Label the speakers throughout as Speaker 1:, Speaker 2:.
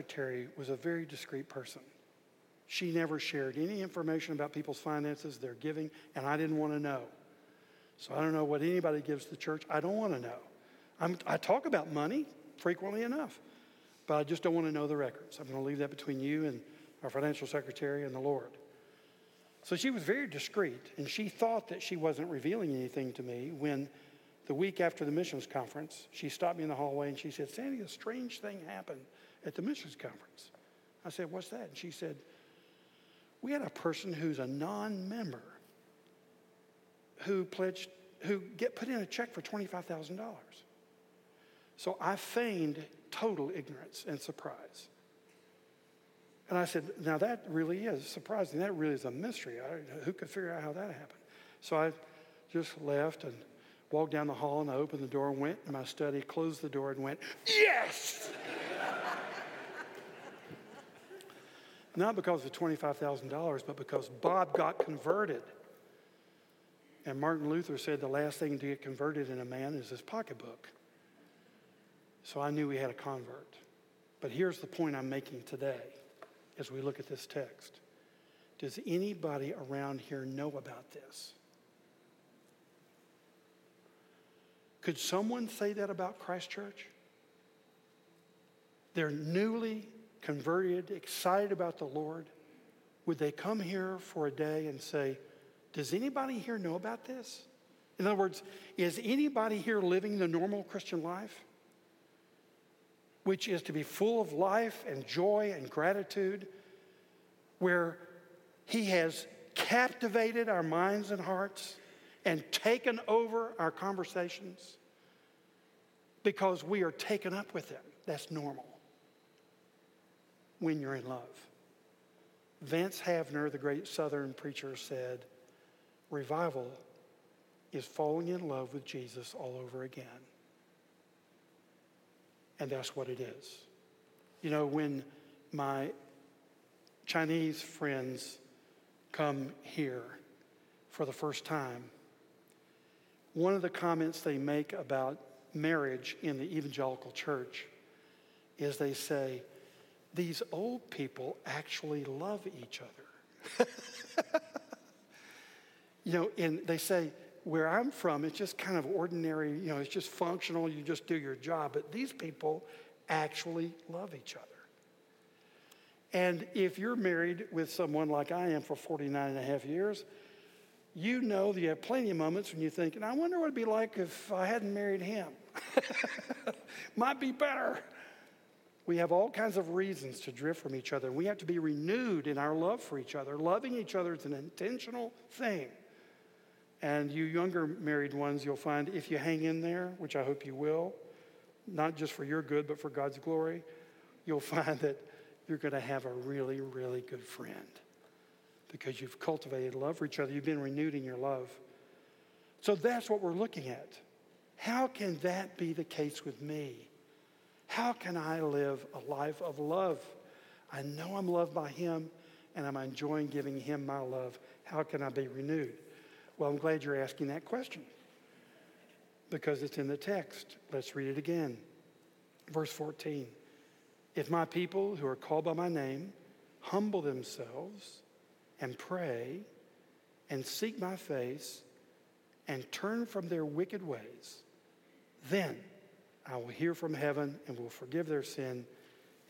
Speaker 1: secretary was a very discreet person. She never shared any information about people's finances, their giving, and I didn't want to know. So I don't know what anybody gives to the church. I don't want to know. I'm, I talk about money frequently enough, but I just don't want to know the records. I'm going to leave that between you and our financial secretary and the Lord. So she was very discreet, and she thought that she wasn't revealing anything to me when the week after the missions conference, she stopped me in the hallway and she said, Sandy, a strange thing happened at the missions conference. I said, What's that? And she said, We had a person who's a non member who pledged, who get put in a check for $25,000. So I feigned total ignorance and surprise. And I said, Now that really is surprising. That really is a mystery. I, who could figure out how that happened? So I just left and walked down the hall and I opened the door and went in my study, closed the door and went, Yes! Not because of $25,000, but because Bob got converted. And Martin Luther said the last thing to get converted in a man is his pocketbook. So I knew we had a convert. But here's the point I'm making today as we look at this text. Does anybody around here know about this? Could someone say that about Christ Church? They're newly converted, excited about the Lord. Would they come here for a day and say, Does anybody here know about this? In other words, is anybody here living the normal Christian life? Which is to be full of life and joy and gratitude, where He has captivated our minds and hearts and taken over our conversations because we are taken up with Him. That's normal when you're in love. Vance Havner, the great Southern preacher, said, Revival is falling in love with Jesus all over again. And that's what it is. You know, when my Chinese friends come here for the first time, one of the comments they make about marriage in the evangelical church is they say, these old people actually love each other. you know, and they say, where I'm from, it's just kind of ordinary, you know, it's just functional, you just do your job. But these people actually love each other. And if you're married with someone like I am for 49 and a half years, you know that you have plenty of moments when you think, and I wonder what it'd be like if I hadn't married him. Might be better. We have all kinds of reasons to drift from each other. We have to be renewed in our love for each other. Loving each other is an intentional thing. And you younger married ones, you'll find if you hang in there, which I hope you will, not just for your good, but for God's glory, you'll find that you're going to have a really, really good friend because you've cultivated love for each other. You've been renewed in your love. So that's what we're looking at. How can that be the case with me? How can I live a life of love? I know I'm loved by Him and I'm enjoying giving Him my love. How can I be renewed? Well, I'm glad you're asking that question because it's in the text. Let's read it again. Verse 14 If my people who are called by my name humble themselves and pray and seek my face and turn from their wicked ways, then I will hear from heaven and will forgive their sin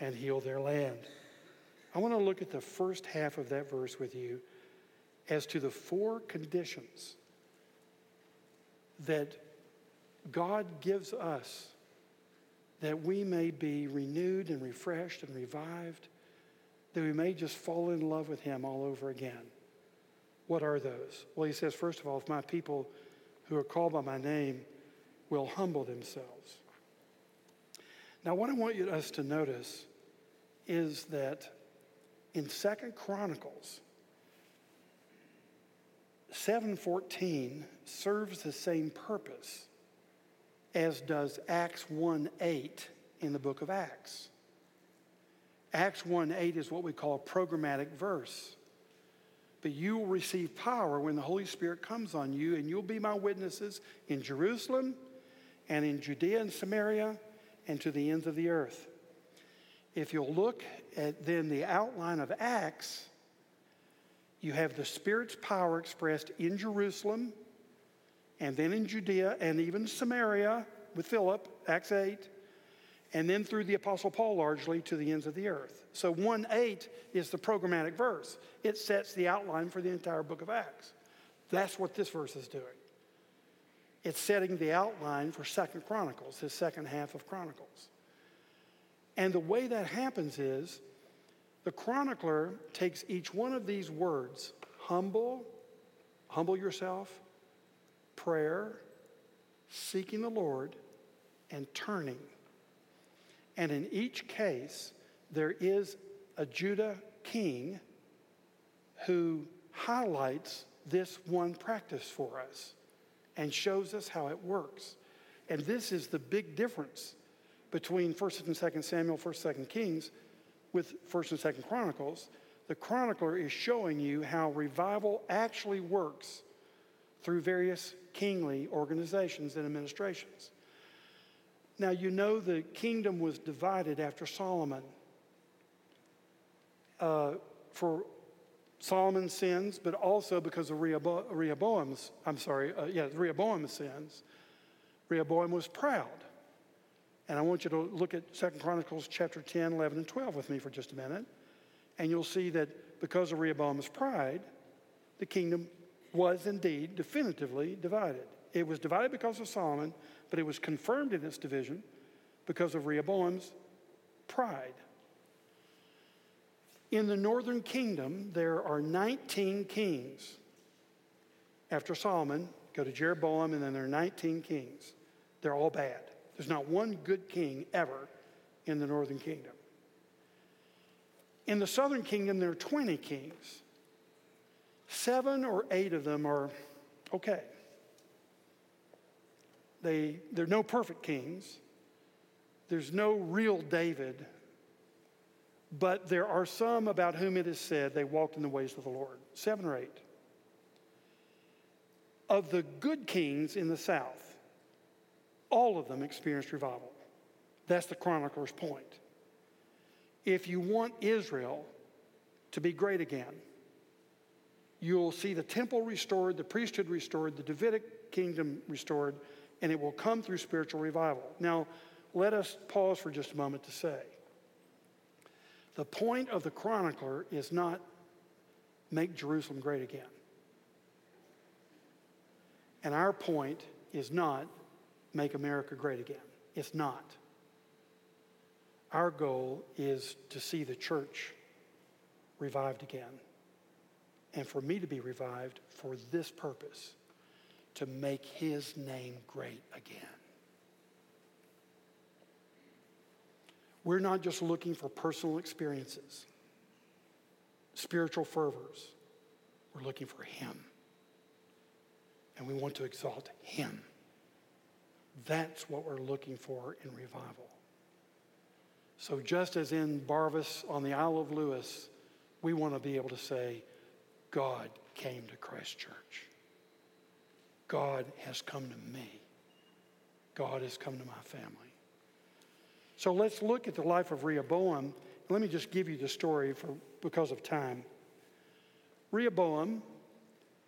Speaker 1: and heal their land. I want to look at the first half of that verse with you as to the four conditions that God gives us that we may be renewed and refreshed and revived, that we may just fall in love with Him all over again. What are those? Well, He says, first of all, if my people who are called by my name will humble themselves. Now, what I want you, us to notice is that in Second Chronicles, 714 serves the same purpose as does Acts 1 8 in the book of Acts. Acts 1 8 is what we call a programmatic verse. But you will receive power when the Holy Spirit comes on you, and you'll be my witnesses in Jerusalem and in Judea and Samaria and to the ends of the earth. If you'll look at then the outline of Acts, you have the Spirit's power expressed in Jerusalem and then in Judea and even Samaria with Philip, Acts 8, and then through the Apostle Paul largely to the ends of the earth. So 1 8 is the programmatic verse, it sets the outline for the entire book of Acts. That's what this verse is doing. It's setting the outline for Second Chronicles, his second half of Chronicles. And the way that happens is the chronicler takes each one of these words humble, humble yourself, prayer, seeking the Lord, and turning. And in each case, there is a Judah king who highlights this one practice for us and shows us how it works. And this is the big difference between 1st and 2nd Samuel, 1st, 2nd Kings, with 1st and 2nd Chronicles. The chronicler is showing you how revival actually works through various kingly organizations and administrations. Now, you know the kingdom was divided after Solomon. Uh, for Solomon's sins, but also because of Rehoboam's, I'm sorry, uh, yeah, Rehoboam's sins. Rehoboam was proud. And I want you to look at Second Chronicles chapter 10, 11, and 12 with me for just a minute. And you'll see that because of Rehoboam's pride, the kingdom was indeed definitively divided. It was divided because of Solomon, but it was confirmed in its division because of Rehoboam's pride. In the northern kingdom, there are 19 kings. After Solomon, go to Jeroboam, and then there are 19 kings. They're all bad. There's not one good king ever in the northern kingdom. In the southern kingdom, there are 20 kings. Seven or eight of them are okay. They, they're no perfect kings. There's no real David but there are some about whom it is said they walked in the ways of the Lord. Seven or eight. Of the good kings in the south, all of them experienced revival. That's the chronicler's point. If you want Israel to be great again, you'll see the temple restored, the priesthood restored, the Davidic kingdom restored, and it will come through spiritual revival. Now, let us pause for just a moment to say the point of the chronicler is not make Jerusalem great again. And our point is not make America great again. It's not. Our goal is to see the church revived again. And for me to be revived for this purpose to make his name great again. We're not just looking for personal experiences, spiritual fervors. We're looking for Him. And we want to exalt Him. That's what we're looking for in revival. So, just as in Barvas on the Isle of Lewis, we want to be able to say, God came to Christ Church. God has come to me. God has come to my family. So let's look at the life of Rehoboam. Let me just give you the story for, because of time. Rehoboam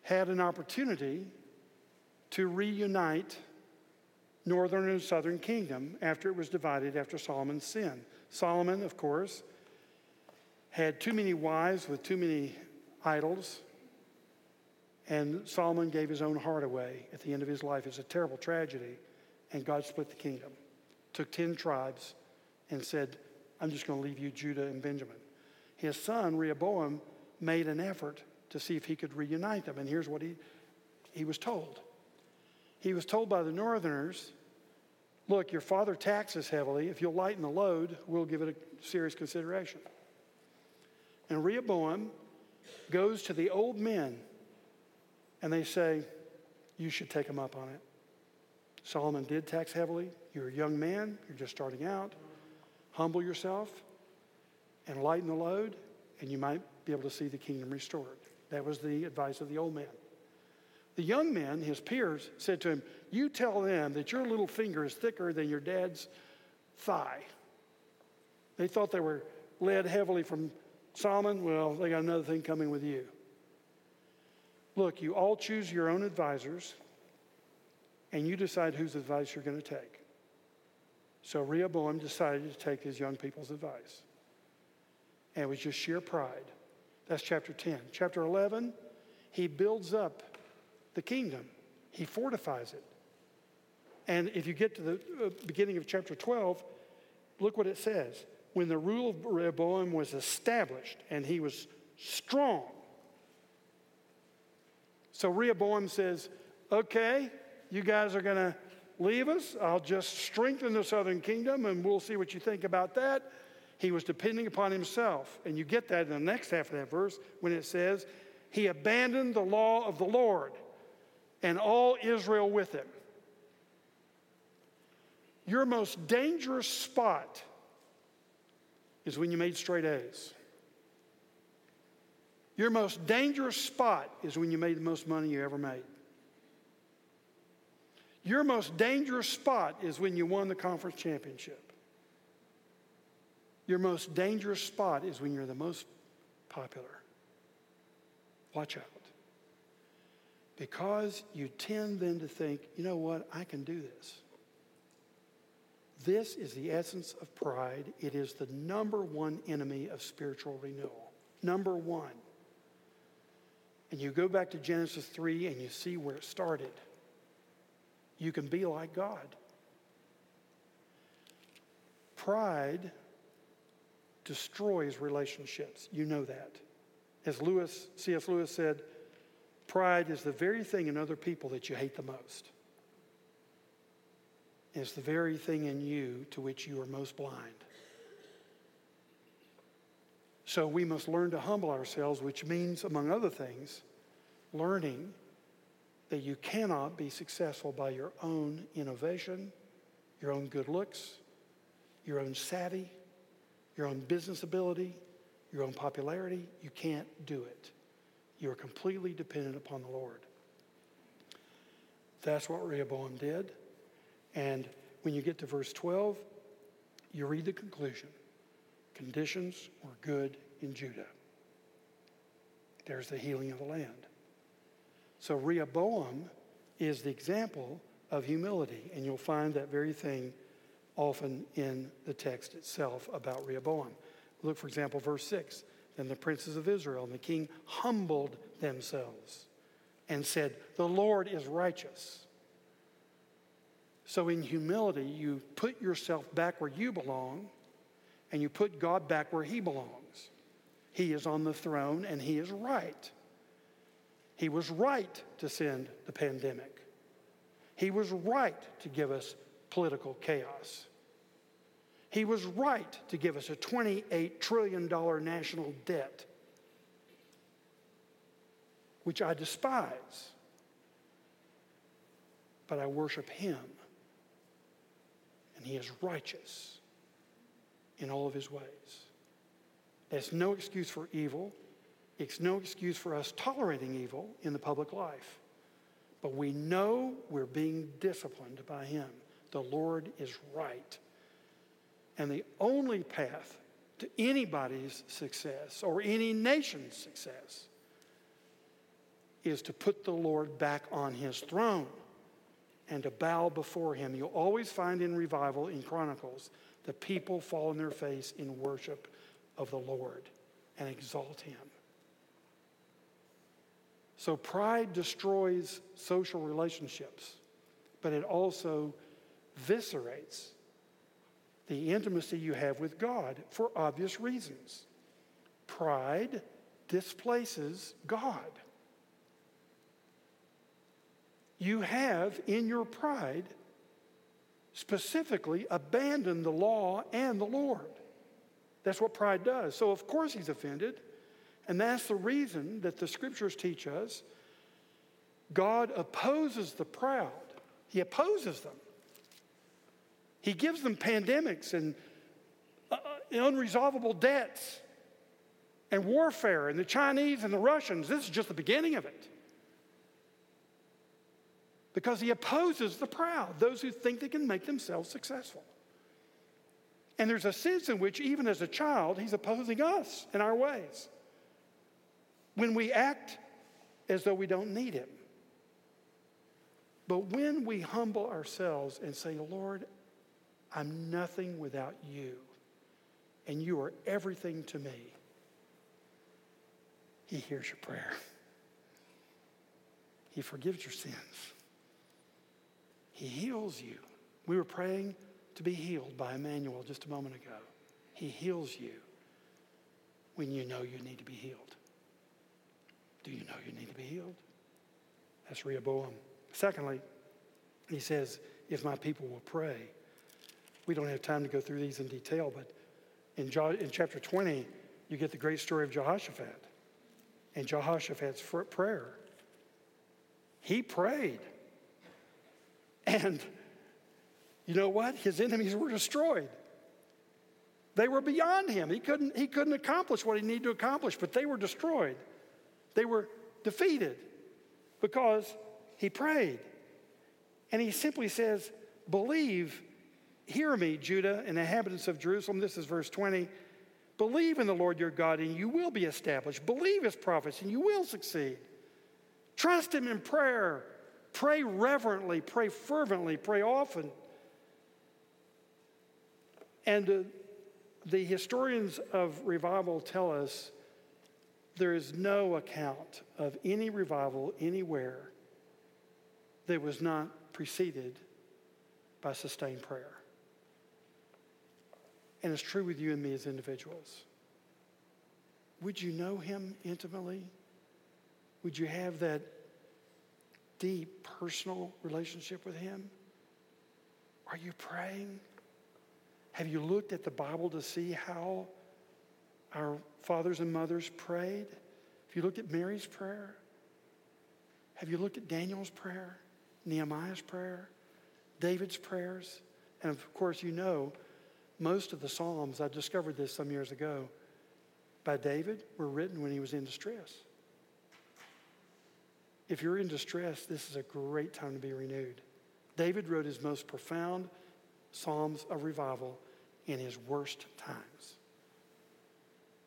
Speaker 1: had an opportunity to reunite northern and southern kingdom after it was divided after Solomon's sin. Solomon, of course, had too many wives with too many idols, and Solomon gave his own heart away at the end of his life. It's a terrible tragedy, and God split the kingdom. Took 10 tribes and said, I'm just going to leave you Judah and Benjamin. His son, Rehoboam, made an effort to see if he could reunite them. And here's what he, he was told he was told by the northerners, Look, your father taxes heavily. If you'll lighten the load, we'll give it a serious consideration. And Rehoboam goes to the old men and they say, You should take him up on it. Solomon did tax heavily. You're a young man, you're just starting out. Humble yourself and lighten the load, and you might be able to see the kingdom restored. That was the advice of the old man. The young men, his peers, said to him, You tell them that your little finger is thicker than your dad's thigh. They thought they were led heavily from Solomon. Well, they got another thing coming with you. Look, you all choose your own advisors, and you decide whose advice you're going to take. So Rehoboam decided to take his young people's advice. And it was just sheer pride. That's chapter 10. Chapter 11, he builds up the kingdom, he fortifies it. And if you get to the uh, beginning of chapter 12, look what it says. When the rule of Rehoboam was established and he was strong. So Rehoboam says, Okay, you guys are going to leave us. I'll just strengthen the southern kingdom and we'll see what you think about that. He was depending upon himself. And you get that in the next half of that verse when it says, He abandoned the law of the Lord and all Israel with him. Your most dangerous spot is when you made straight A's. Your most dangerous spot is when you made the most money you ever made. Your most dangerous spot is when you won the conference championship. Your most dangerous spot is when you're the most popular. Watch out. Because you tend then to think, you know what, I can do this. This is the essence of pride. It is the number one enemy of spiritual renewal. Number one. And you go back to Genesis 3 and you see where it started. You can be like God. Pride destroys relationships. You know that. As Lewis, C.S. Lewis said, pride is the very thing in other people that you hate the most It's the very thing in you to which you are most blind. So we must learn to humble ourselves, which means, among other things, learning that you cannot be successful by your own innovation, your own good looks, your own savvy, your own business ability, your own popularity. You can't do it. You are completely dependent upon the Lord. That's what Rehoboam did. And when you get to verse 12, you read the conclusion conditions were good in Judah. There's the healing of the land. So Rehoboam is the example of humility, and you'll find that very thing often in the text itself about Rehoboam. Look, for example, verse 6. Then the princes of Israel and the king humbled themselves and said, The Lord is righteous. So, in humility, you put yourself back where you belong and you put God back where He belongs. He is on the throne and He is right. He was right to send the pandemic, He was right to give us political chaos. He was right to give us a $28 trillion national debt, which I despise, but I worship Him and he is righteous in all of his ways. That's no excuse for evil. It's no excuse for us tolerating evil in the public life. But we know we're being disciplined by him. The Lord is right. And the only path to anybody's success or any nation's success is to put the Lord back on his throne and to bow before him. You'll always find in revival in Chronicles the people fall on their face in worship of the Lord and exalt him. So pride destroys social relationships, but it also viscerates the intimacy you have with God for obvious reasons. Pride displaces God. you have in your pride specifically abandoned the law and the Lord. That's what pride does. So, of course, he's offended. And that's the reason that the scriptures teach us God opposes the proud, He opposes them. He gives them pandemics and uh, uh unresolvable debts and warfare and the Chinese and the Russians. This is just the beginning of it because he opposes the proud, those who think they can make themselves successful. And there's a sense in which, even as a child, he's opposing us in our ways. When we act as though we don't need him. But when we humble ourselves and say, Lord, I'm nothing without you, and you are everything to me, he hears your prayer. He forgives your sins. He heals you. We were praying to be healed by Emmanuel just a moment ago. He heals you when you know you need to be healed. Do you know you need to be healed? That's Rehoboam. Secondly, he says, if my people will pray. We don't have time to go through these in detail, but in, jo- in chapter 20, you get the great story of Jehoshaphat and Jehoshaphat's prayer. He prayed. And you know what? His enemies were destroyed. They were beyond him. He couldn't, he couldn't accomplish what he needed to accomplish, but they were destroyed. They were defeated because he prayed. And he simply says, Believe, hear me, Judah and inhabitants of Jerusalem. This is verse 20. Believe in the Lord your God, and you will be established. Believe his prophets, and you will succeed. Trust him in prayer. Pray reverently, pray fervently, pray often. And uh, the historians of revival tell us there is no account of any revival anywhere that was not preceded by sustained prayer. And it's true with you and me as individuals. Would you know him intimately? Would you have that deep personal relationship with him? Are you praying? Have you looked at the Bible to see how our fathers and mothers prayed? Have you looked at Mary's prayer? Have you looked at Daniel's prayer, Nehemiah's prayer, David's prayers? And of course, you know, most of the Psalms, I discovered this some years ago, by David were written when he was in distress. If you're in distress, this is a great time to be renewed. David wrote his most profound Psalms of revival in his worst times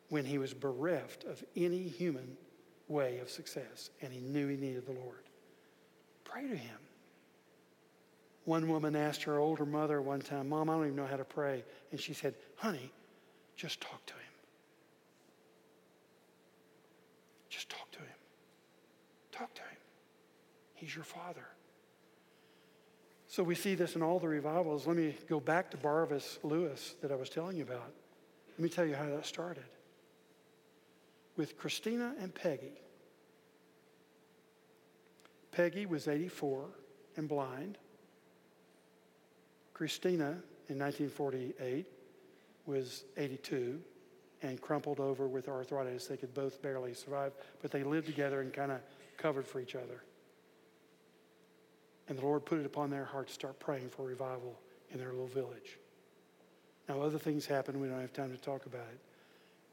Speaker 1: when he was bereft of any human way of success and he knew he needed the Lord. Pray to him. One woman asked her older mother one time, Mom, I don't even know how to pray. And she said, Honey, just talk to him. Just talk to him. Talk to him. He's your father. So we see this in all the revivals. Let me go back to Barvas Lewis that I was telling you about. Let me tell you how that started with Christina and Peggy. Peggy was 84 and blind. Christina, in 1948, was 82 and crumpled over with arthritis. They could both barely survive, but they lived together and kind of covered for each other. And the Lord put it upon their heart to start praying for revival in their little village. Now, other things happened. We don't have time to talk about it.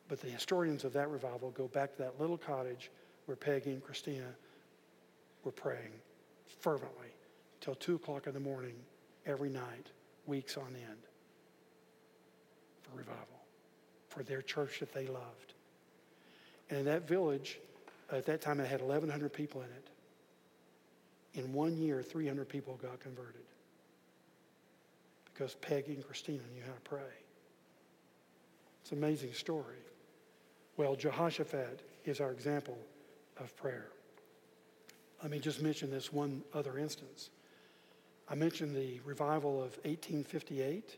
Speaker 1: But the historians of that revival go back to that little cottage where Peggy and Christina were praying fervently till 2 o'clock in the morning every night, weeks on end, for revival, for their church that they loved. And in that village, at that time, it had 1,100 people in it. In one year, 300 people got converted because Peggy and Christina knew how to pray. It's an amazing story. Well, Jehoshaphat is our example of prayer. Let me just mention this one other instance. I mentioned the revival of 1858,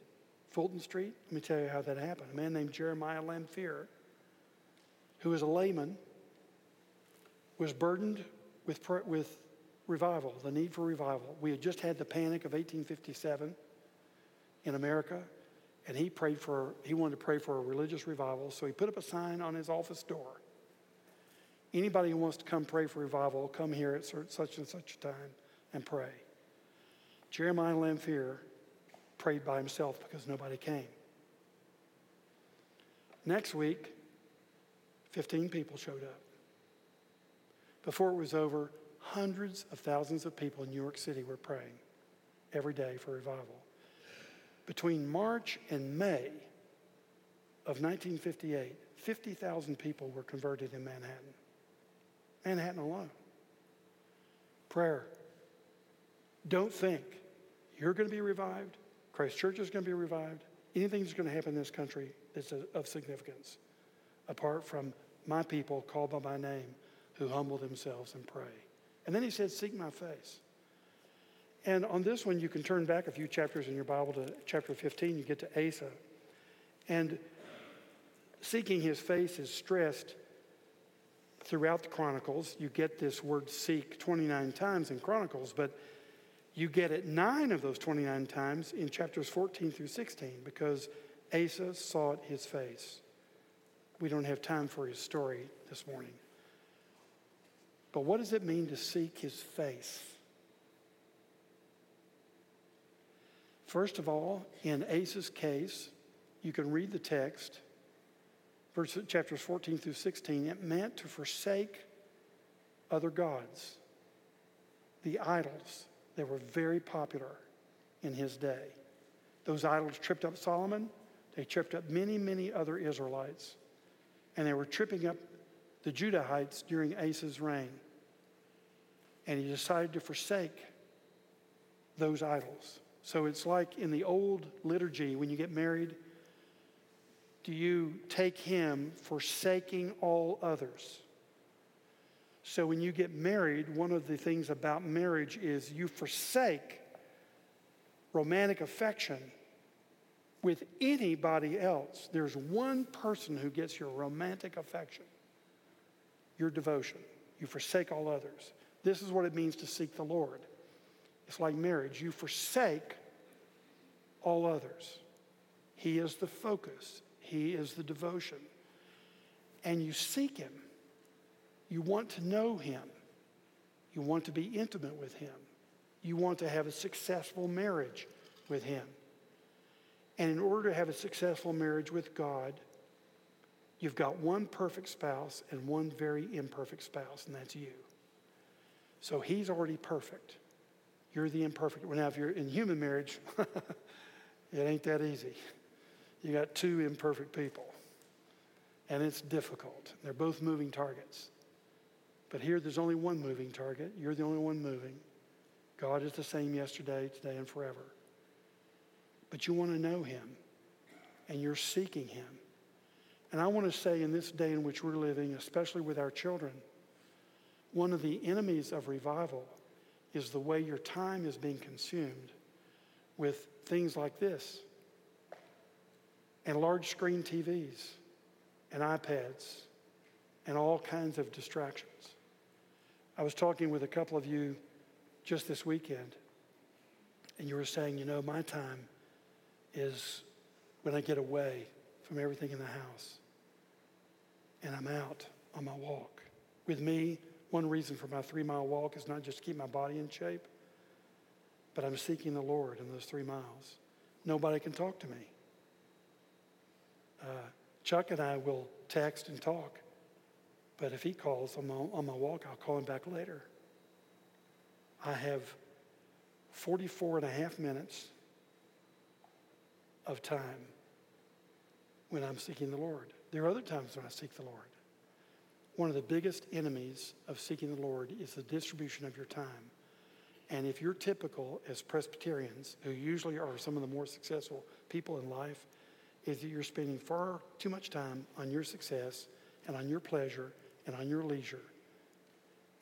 Speaker 1: Fulton Street. Let me tell you how that happened. A man named Jeremiah Lanphier, who was a layman, was burdened with, with revival, the need for revival. We had just had the panic of 1857 in America. And he prayed for, he wanted to pray for a religious revival, so he put up a sign on his office door. Anybody who wants to come pray for revival, come here at such and such a time and pray. Jeremiah Lanphier prayed by himself because nobody came. Next week, 15 people showed up. Before it was over, hundreds of thousands of people in New York City were praying every day for revival. Between March and May of 1958, 50,000 people were converted in Manhattan. Manhattan alone. Prayer. Don't think you're going to be revived, Christ Church is going to be revived, anything that's going to happen in this country that's of significance, apart from my people called by my name who humble themselves and pray. And then he said, Seek my face. And on this one, you can turn back a few chapters in your Bible to chapter 15. You get to Asa. And seeking his face is stressed throughout the Chronicles. You get this word seek 29 times in Chronicles, but you get it nine of those 29 times in chapters 14 through 16 because Asa sought his face. We don't have time for his story this morning. But what does it mean to seek his face? First of all, in Asa's case, you can read the text, verse, chapters 14 through 16. It meant to forsake other gods, the idols that were very popular in his day. Those idols tripped up Solomon, they tripped up many, many other Israelites, and they were tripping up the Judahites during Asa's reign. And he decided to forsake those idols. So it's like in the old liturgy when you get married, do you take him forsaking all others? So when you get married, one of the things about marriage is you forsake romantic affection with anybody else. There's one person who gets your romantic affection, your devotion. You forsake all others. This is what it means to seek the Lord. It's like marriage. You forsake all others. He is the focus, He is the devotion. And you seek Him. You want to know Him. You want to be intimate with Him. You want to have a successful marriage with Him. And in order to have a successful marriage with God, you've got one perfect spouse and one very imperfect spouse, and that's you. So He's already perfect. You're the imperfect. Well, now, if you're in human marriage, it ain't that easy. You got two imperfect people, and it's difficult. They're both moving targets. But here, there's only one moving target. You're the only one moving. God is the same yesterday, today, and forever. But you want to know Him, and you're seeking Him. And I want to say, in this day in which we're living, especially with our children, one of the enemies of revival is the way your time is being consumed with things like this and large screen TVs and iPads and all kinds of distractions. I was talking with a couple of you just this weekend, and you were saying, you know, my time is when I get away from everything in the house and I'm out on my walk. With me, one reason for my three mile walk is not just to keep my body in shape, but I'm seeking the Lord in those three miles. Nobody can talk to me. Uh, Chuck and I will text and talk, but if he calls on my, on my walk, I'll call him back later. I have 44 and a half minutes of time when I'm seeking the Lord. There are other times when I seek the Lord. One of the biggest enemies of seeking the Lord is the distribution of your time. And if you're typical as Presbyterians, who usually are some of the more successful people in life, is that you're spending far too much time on your success and on your pleasure and on your leisure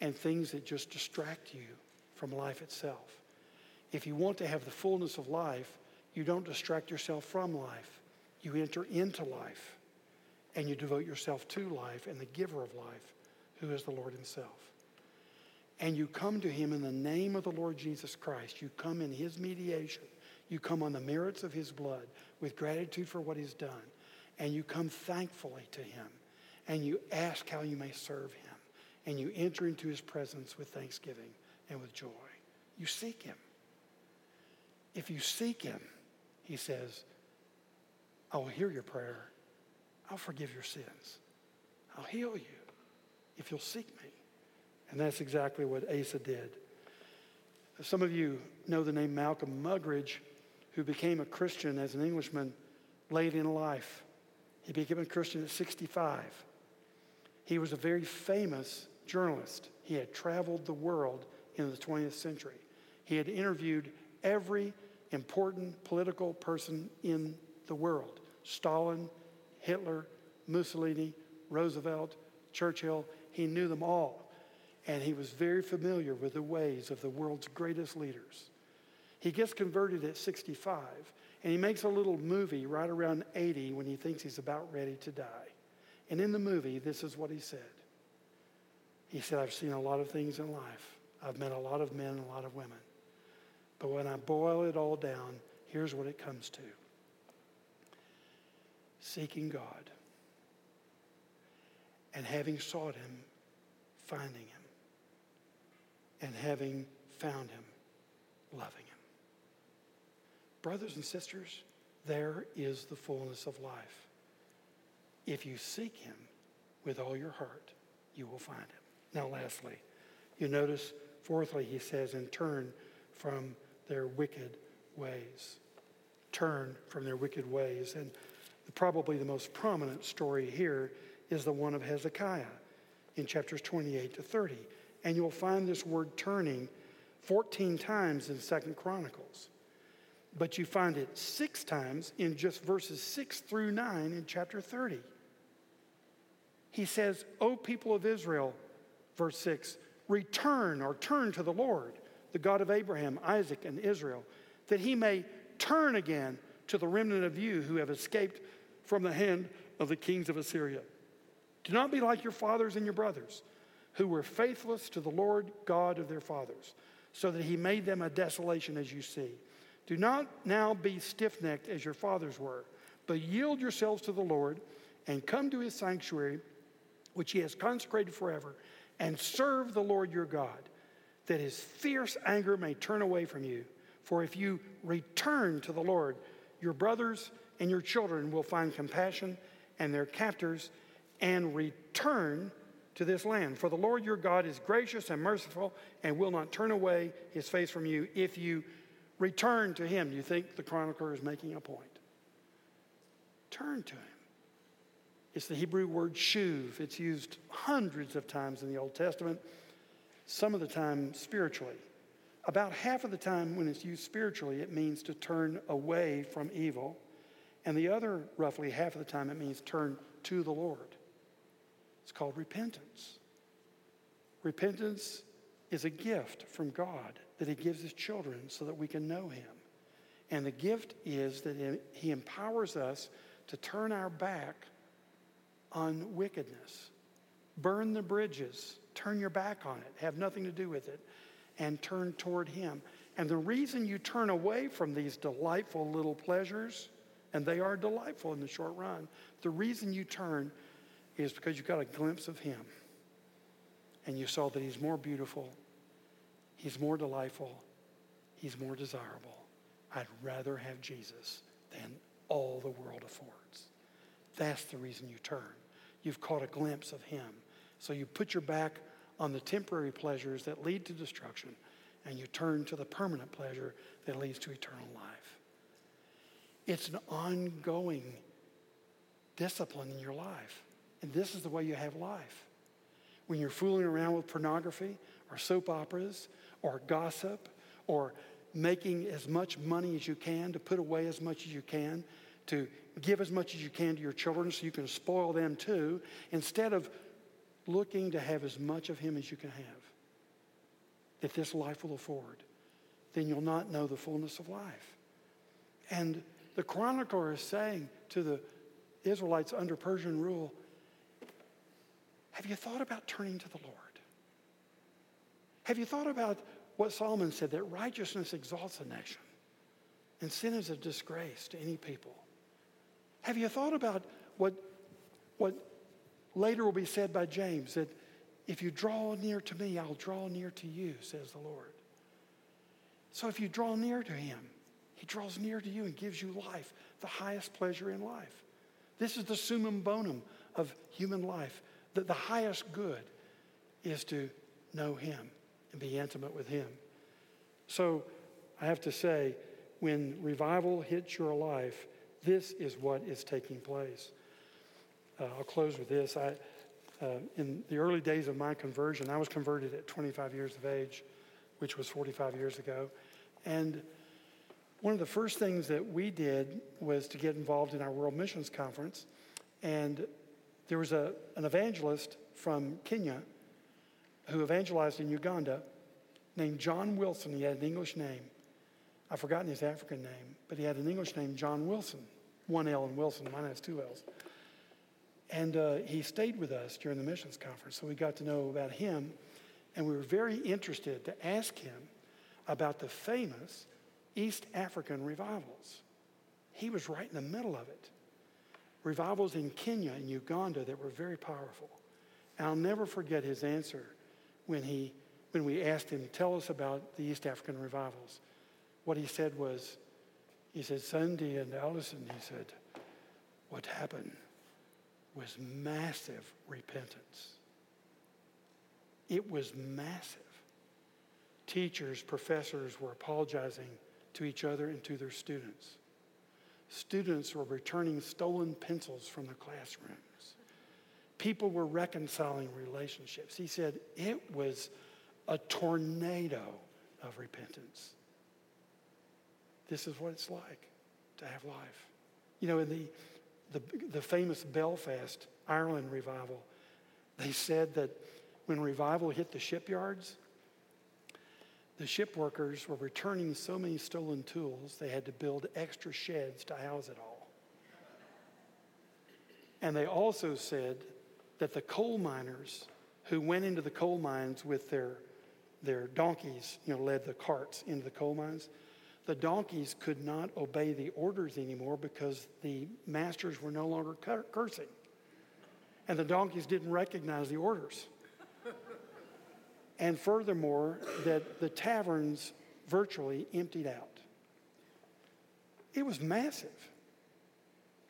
Speaker 1: and things that just distract you from life itself. If you want to have the fullness of life, you don't distract yourself from life. You enter into life and you devote yourself to life and the giver of life, who is the Lord Himself. And you come to Him in the name of the Lord Jesus Christ. You come in His mediation. You come on the merits of His blood with gratitude for what He's done. And you come thankfully to Him. And you ask how you may serve Him. And you enter into His presence with thanksgiving and with joy. You seek Him. If you seek Him, He says, I will hear your prayer I'll forgive your sins. I'll heal you if you'll seek me. And that's exactly what Asa did. Some of you know the name Malcolm Muggeridge, who became a Christian as an Englishman late in life. He became a Christian at 65. He was a very famous journalist. He had traveled the world in the 20th century. He had interviewed every important political person in the world Stalin, Hitler, Mussolini, Roosevelt, Churchill. He knew them all. And he was very familiar with the ways of the world's greatest leaders. He gets converted at 65, and he makes a little movie right around 80 when he thinks he's about ready to die. And in the movie, this is what he said. He said, I've seen a lot of things in life. I've met a lot of men and a lot of women. But when I boil it all down, here's what it comes to seeking God and having sought Him, finding Him, and having found Him, loving Him. Brothers and sisters, there is the fullness of life. If you seek Him with all your heart, you will find Him. Now, lastly, you notice, fourthly, he says, and turn from their wicked ways. Turn from their wicked ways. And probably the most prominent story here is the one of Hezekiah in chapters 28 to 30. And you'll find this word turning 14 times in Second Chronicles. But you find it six times in just verses 6 through 9 in chapter 30. He says, O people of Israel, verse 6, return or turn to the Lord, the God of Abraham, Isaac, and Israel, that he may turn again to the remnant of you who have escaped from the hand of the kings of Assyria. Do not be like your fathers and your brothers, who were faithless to the Lord God of their fathers, so that he made them a desolation as you see. Do not now be stiff necked as your fathers were, but yield yourselves to the Lord and come to his sanctuary, which he has consecrated forever, and serve the Lord your God, that his fierce anger may turn away from you. For if you return to the Lord, your brothers and your children will find compassion and their captors and return to this land. For the Lord your God is gracious and merciful and will not turn away his face from you if you return to him. Do you think the chronicler is making a point? Turn to him. It's the Hebrew word shuv. It's used hundreds of times in the Old Testament, some of the time spiritually. About half of the time when it's used spiritually, it means to turn away from evil. And the other, roughly half of the time, it means turn to the Lord. It's called repentance. Repentance is a gift from God that He gives His children so that we can know Him. And the gift is that He empowers us to turn our back on wickedness. Burn the bridges, turn your back on it, have nothing to do with it, and turn toward Him. And the reason you turn away from these delightful little pleasures, and they are delightful in the short run, the reason you turn is because you got a glimpse of Him. And you saw that He's more beautiful, He's more delightful, He's more desirable. I'd rather have Jesus than all the world affords. That's the reason you turn you've caught a glimpse of Him. So you put your back on the temporary pleasures that lead to destruction, and you turn to the permanent pleasure that leads to eternal life. It's an ongoing discipline in your life. And this is the way you have life. When you're fooling around with pornography or soap operas or gossip or making as much money as you can to put away as much as you can to give as much as you can to your children so you can spoil them too, instead of looking to have as much of Him as you can have that this life will afford, then you'll not know the fullness of life. And the chronicler is saying to the Israelites under Persian rule, have you thought about turning to the Lord? Have you thought about what Solomon said that righteousness exalts a nation and sin is a disgrace to any people? Have you thought about what, what later will be said by James that if you draw near to me, I'll draw near to you, says the Lord. So if you draw near to him, he draws near to you and gives you life, the highest pleasure in life. This is the summum bonum of human life. That the highest good is to know him and be intimate with him. So I have to say, when revival hits your life, this is what is taking place. Uh, I'll close with this. I, uh, in the early days of my conversion, I was converted at 25 years of age, which was 45 years ago. And one of the first things that we did was to get involved in our World Missions Conference. And there was a, an evangelist from Kenya who evangelized in Uganda named John Wilson. He had an English name. I've forgotten his African name, but he had an English name, John Wilson. One L in Wilson, mine has two L's. And uh, he stayed with us during the missions conference, so we got to know about him. And we were very interested to ask him about the famous East African revivals. He was right in the middle of it. Revivals in Kenya and Uganda that were very powerful. And I'll never forget his answer when, he, when we asked him, Tell us about the East African revivals. What he said was, He said, Sunday and Allison, he said, what happened was massive repentance. It was massive. Teachers, professors were apologizing to each other and to their students. Students were returning stolen pencils from the classrooms. People were reconciling relationships. He said it was a tornado of repentance. This is what it's like to have life. You know, in the, the, the famous Belfast, Ireland revival, they said that when revival hit the shipyards, the ship workers were returning so many stolen tools, they had to build extra sheds to house it all. And they also said that the coal miners who went into the coal mines with their, their donkeys, you know, led the carts into the coal mines, the donkeys could not obey the orders anymore because the masters were no longer cursing. And the donkeys didn't recognize the orders. and furthermore, that the taverns virtually emptied out. It was massive.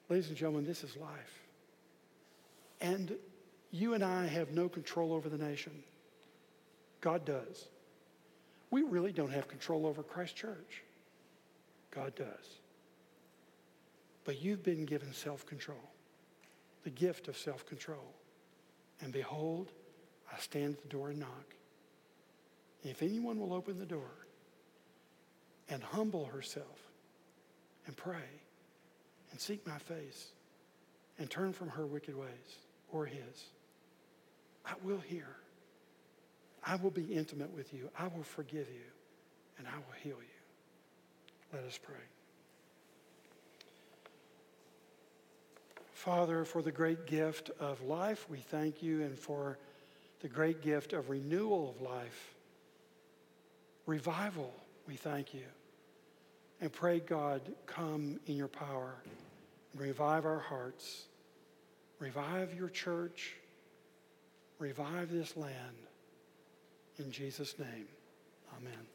Speaker 1: Ladies and gentlemen, this is life. And you and I have no control over the nation. God does. We really don't have control over Christ Church. God does. But you've been given self control, the gift of self control. And behold, I stand at the door and knock. If anyone will open the door and humble herself and pray and seek my face and turn from her wicked ways or his, I will hear. I will be intimate with you. I will forgive you and I will heal you. Let us pray. Father, for the great gift of life, we thank you, and for the great gift of renewal of life, revival, we thank you. And pray, God, come in your power revive our hearts, revive your church, revive this land. In Jesus' name, amen.